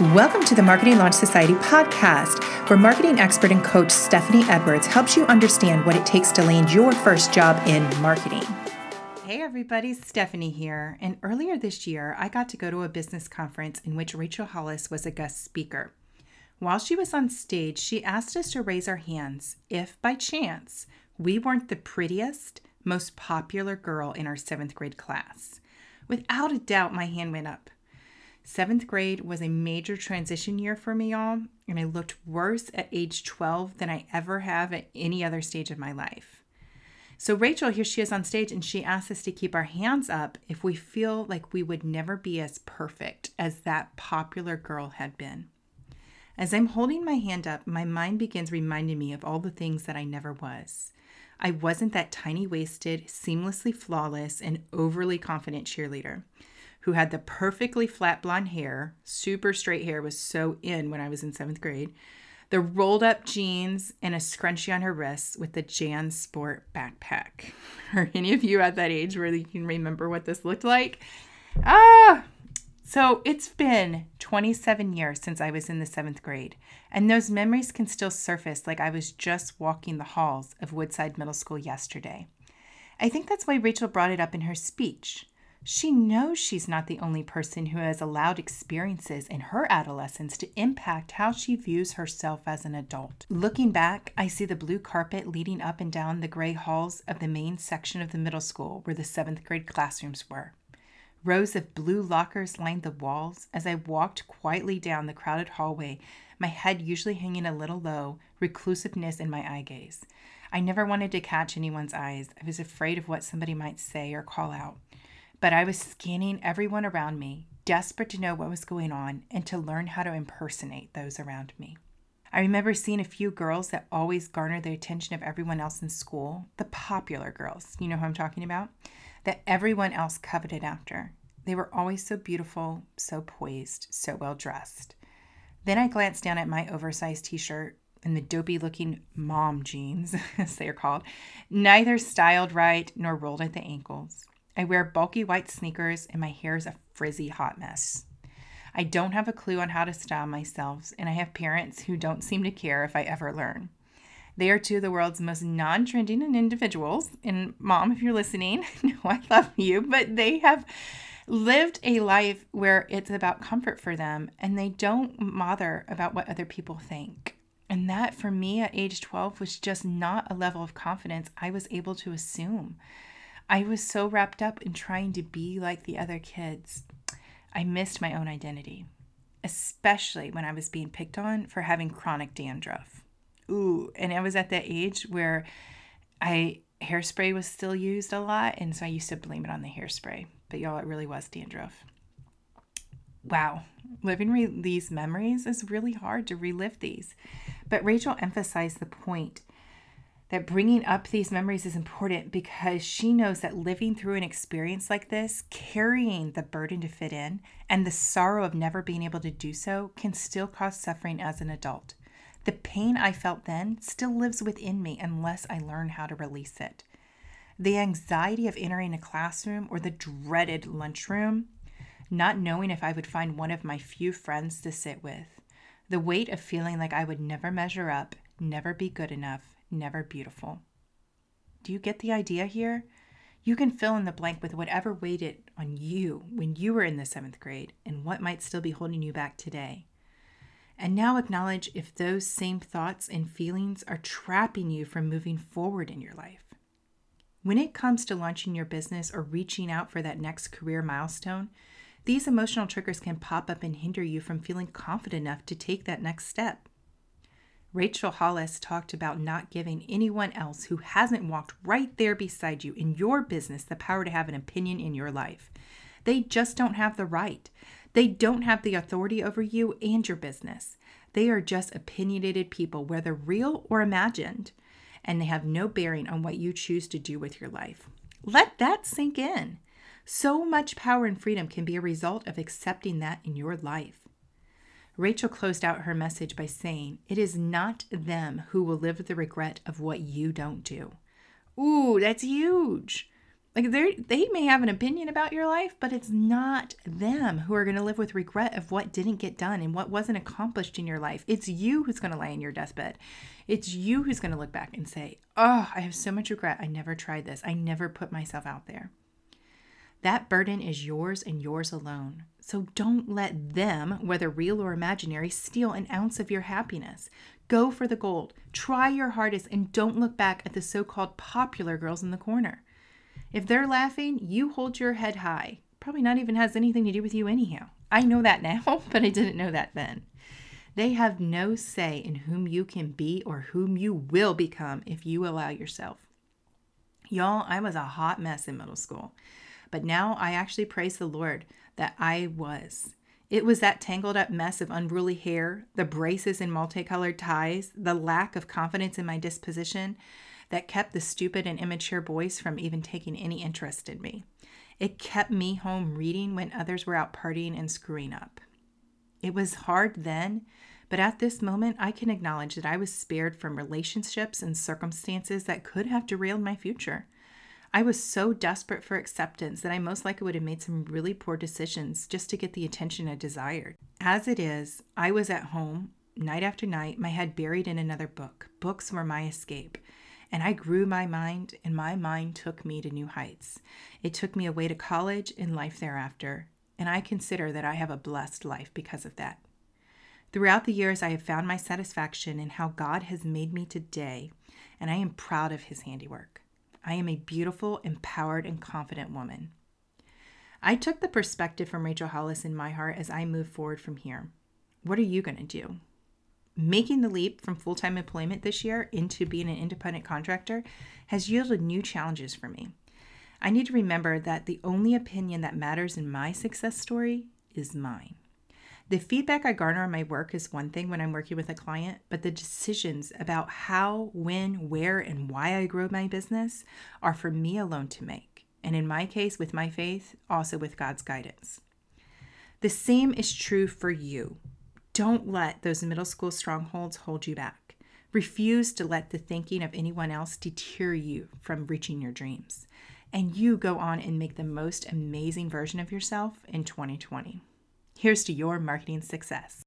Welcome to the Marketing Launch Society podcast, where marketing expert and coach Stephanie Edwards helps you understand what it takes to land your first job in marketing. Hey everybody, Stephanie here. And earlier this year, I got to go to a business conference in which Rachel Hollis was a guest speaker. While she was on stage, she asked us to raise our hands if by chance we weren't the prettiest, most popular girl in our seventh grade class. Without a doubt, my hand went up. Seventh grade was a major transition year for me, y'all, and I looked worse at age 12 than I ever have at any other stage of my life. So, Rachel, here she is on stage, and she asks us to keep our hands up if we feel like we would never be as perfect as that popular girl had been. As I'm holding my hand up, my mind begins reminding me of all the things that I never was. I wasn't that tiny waisted, seamlessly flawless, and overly confident cheerleader who had the perfectly flat blonde hair. Super straight hair was so in when I was in seventh grade. The rolled up jeans and a scrunchie on her wrists with the JanSport backpack. Are any of you at that age where you can remember what this looked like? Ah, so it's been 27 years since I was in the seventh grade, and those memories can still surface like I was just walking the halls of Woodside Middle School yesterday. I think that's why Rachel brought it up in her speech. She knows she's not the only person who has allowed experiences in her adolescence to impact how she views herself as an adult. Looking back, I see the blue carpet leading up and down the gray halls of the main section of the middle school where the seventh grade classrooms were. Rows of blue lockers lined the walls as I walked quietly down the crowded hallway, my head usually hanging a little low, reclusiveness in my eye gaze. I never wanted to catch anyone's eyes. I was afraid of what somebody might say or call out. But I was scanning everyone around me, desperate to know what was going on and to learn how to impersonate those around me. I remember seeing a few girls that always garnered the attention of everyone else in school, the popular girls, you know who I'm talking about, that everyone else coveted after. They were always so beautiful, so poised, so well dressed. Then I glanced down at my oversized t shirt and the dopey looking mom jeans, as they are called, neither styled right nor rolled at the ankles. I wear bulky white sneakers and my hair is a frizzy hot mess. I don't have a clue on how to style myself, and I have parents who don't seem to care if I ever learn. They are two of the world's most non trending individuals. And mom, if you're listening, no, I love you, but they have lived a life where it's about comfort for them and they don't bother about what other people think. And that for me at age 12 was just not a level of confidence I was able to assume. I was so wrapped up in trying to be like the other kids. I missed my own identity, especially when I was being picked on for having chronic dandruff. Ooh, and I was at that age where I hairspray was still used a lot, and so I used to blame it on the hairspray. But y'all, it really was dandruff. Wow, living re- these memories is really hard to relive these. But Rachel emphasized the point that bringing up these memories is important because she knows that living through an experience like this, carrying the burden to fit in, and the sorrow of never being able to do so can still cause suffering as an adult. The pain I felt then still lives within me unless I learn how to release it. The anxiety of entering a classroom or the dreaded lunchroom, not knowing if I would find one of my few friends to sit with, the weight of feeling like I would never measure up, never be good enough, never beautiful. Do you get the idea here? You can fill in the blank with whatever weighed on you when you were in the seventh grade and what might still be holding you back today. And now acknowledge if those same thoughts and feelings are trapping you from moving forward in your life. When it comes to launching your business or reaching out for that next career milestone, these emotional triggers can pop up and hinder you from feeling confident enough to take that next step. Rachel Hollis talked about not giving anyone else who hasn't walked right there beside you in your business the power to have an opinion in your life. They just don't have the right. They don't have the authority over you and your business. They are just opinionated people, whether real or imagined, and they have no bearing on what you choose to do with your life. Let that sink in. So much power and freedom can be a result of accepting that in your life. Rachel closed out her message by saying, It is not them who will live the regret of what you don't do. Ooh, that's huge. Like they they may have an opinion about your life, but it's not them who are going to live with regret of what didn't get done and what wasn't accomplished in your life. It's you who's going to lie in your deathbed. It's you who's going to look back and say, "Oh, I have so much regret. I never tried this. I never put myself out there." That burden is yours and yours alone. So don't let them, whether real or imaginary, steal an ounce of your happiness. Go for the gold. Try your hardest and don't look back at the so called popular girls in the corner. If they're laughing, you hold your head high. Probably not even has anything to do with you, anyhow. I know that now, but I didn't know that then. They have no say in whom you can be or whom you will become if you allow yourself. Y'all, I was a hot mess in middle school, but now I actually praise the Lord that I was. It was that tangled up mess of unruly hair, the braces and multicolored ties, the lack of confidence in my disposition, that kept the stupid and immature boys from even taking any interest in me. It kept me home reading when others were out partying and screwing up. It was hard then, but at this moment, I can acknowledge that I was spared from relationships and circumstances that could have derailed my future. I was so desperate for acceptance that I most likely would have made some really poor decisions just to get the attention I desired. As it is, I was at home night after night, my head buried in another book. Books were my escape. And I grew my mind, and my mind took me to new heights. It took me away to college and life thereafter, and I consider that I have a blessed life because of that. Throughout the years, I have found my satisfaction in how God has made me today, and I am proud of His handiwork. I am a beautiful, empowered, and confident woman. I took the perspective from Rachel Hollis in my heart as I move forward from here. What are you going to do? Making the leap from full time employment this year into being an independent contractor has yielded new challenges for me. I need to remember that the only opinion that matters in my success story is mine. The feedback I garner on my work is one thing when I'm working with a client, but the decisions about how, when, where, and why I grow my business are for me alone to make. And in my case, with my faith, also with God's guidance. The same is true for you. Don't let those middle school strongholds hold you back. Refuse to let the thinking of anyone else deter you from reaching your dreams. And you go on and make the most amazing version of yourself in 2020. Here's to your marketing success.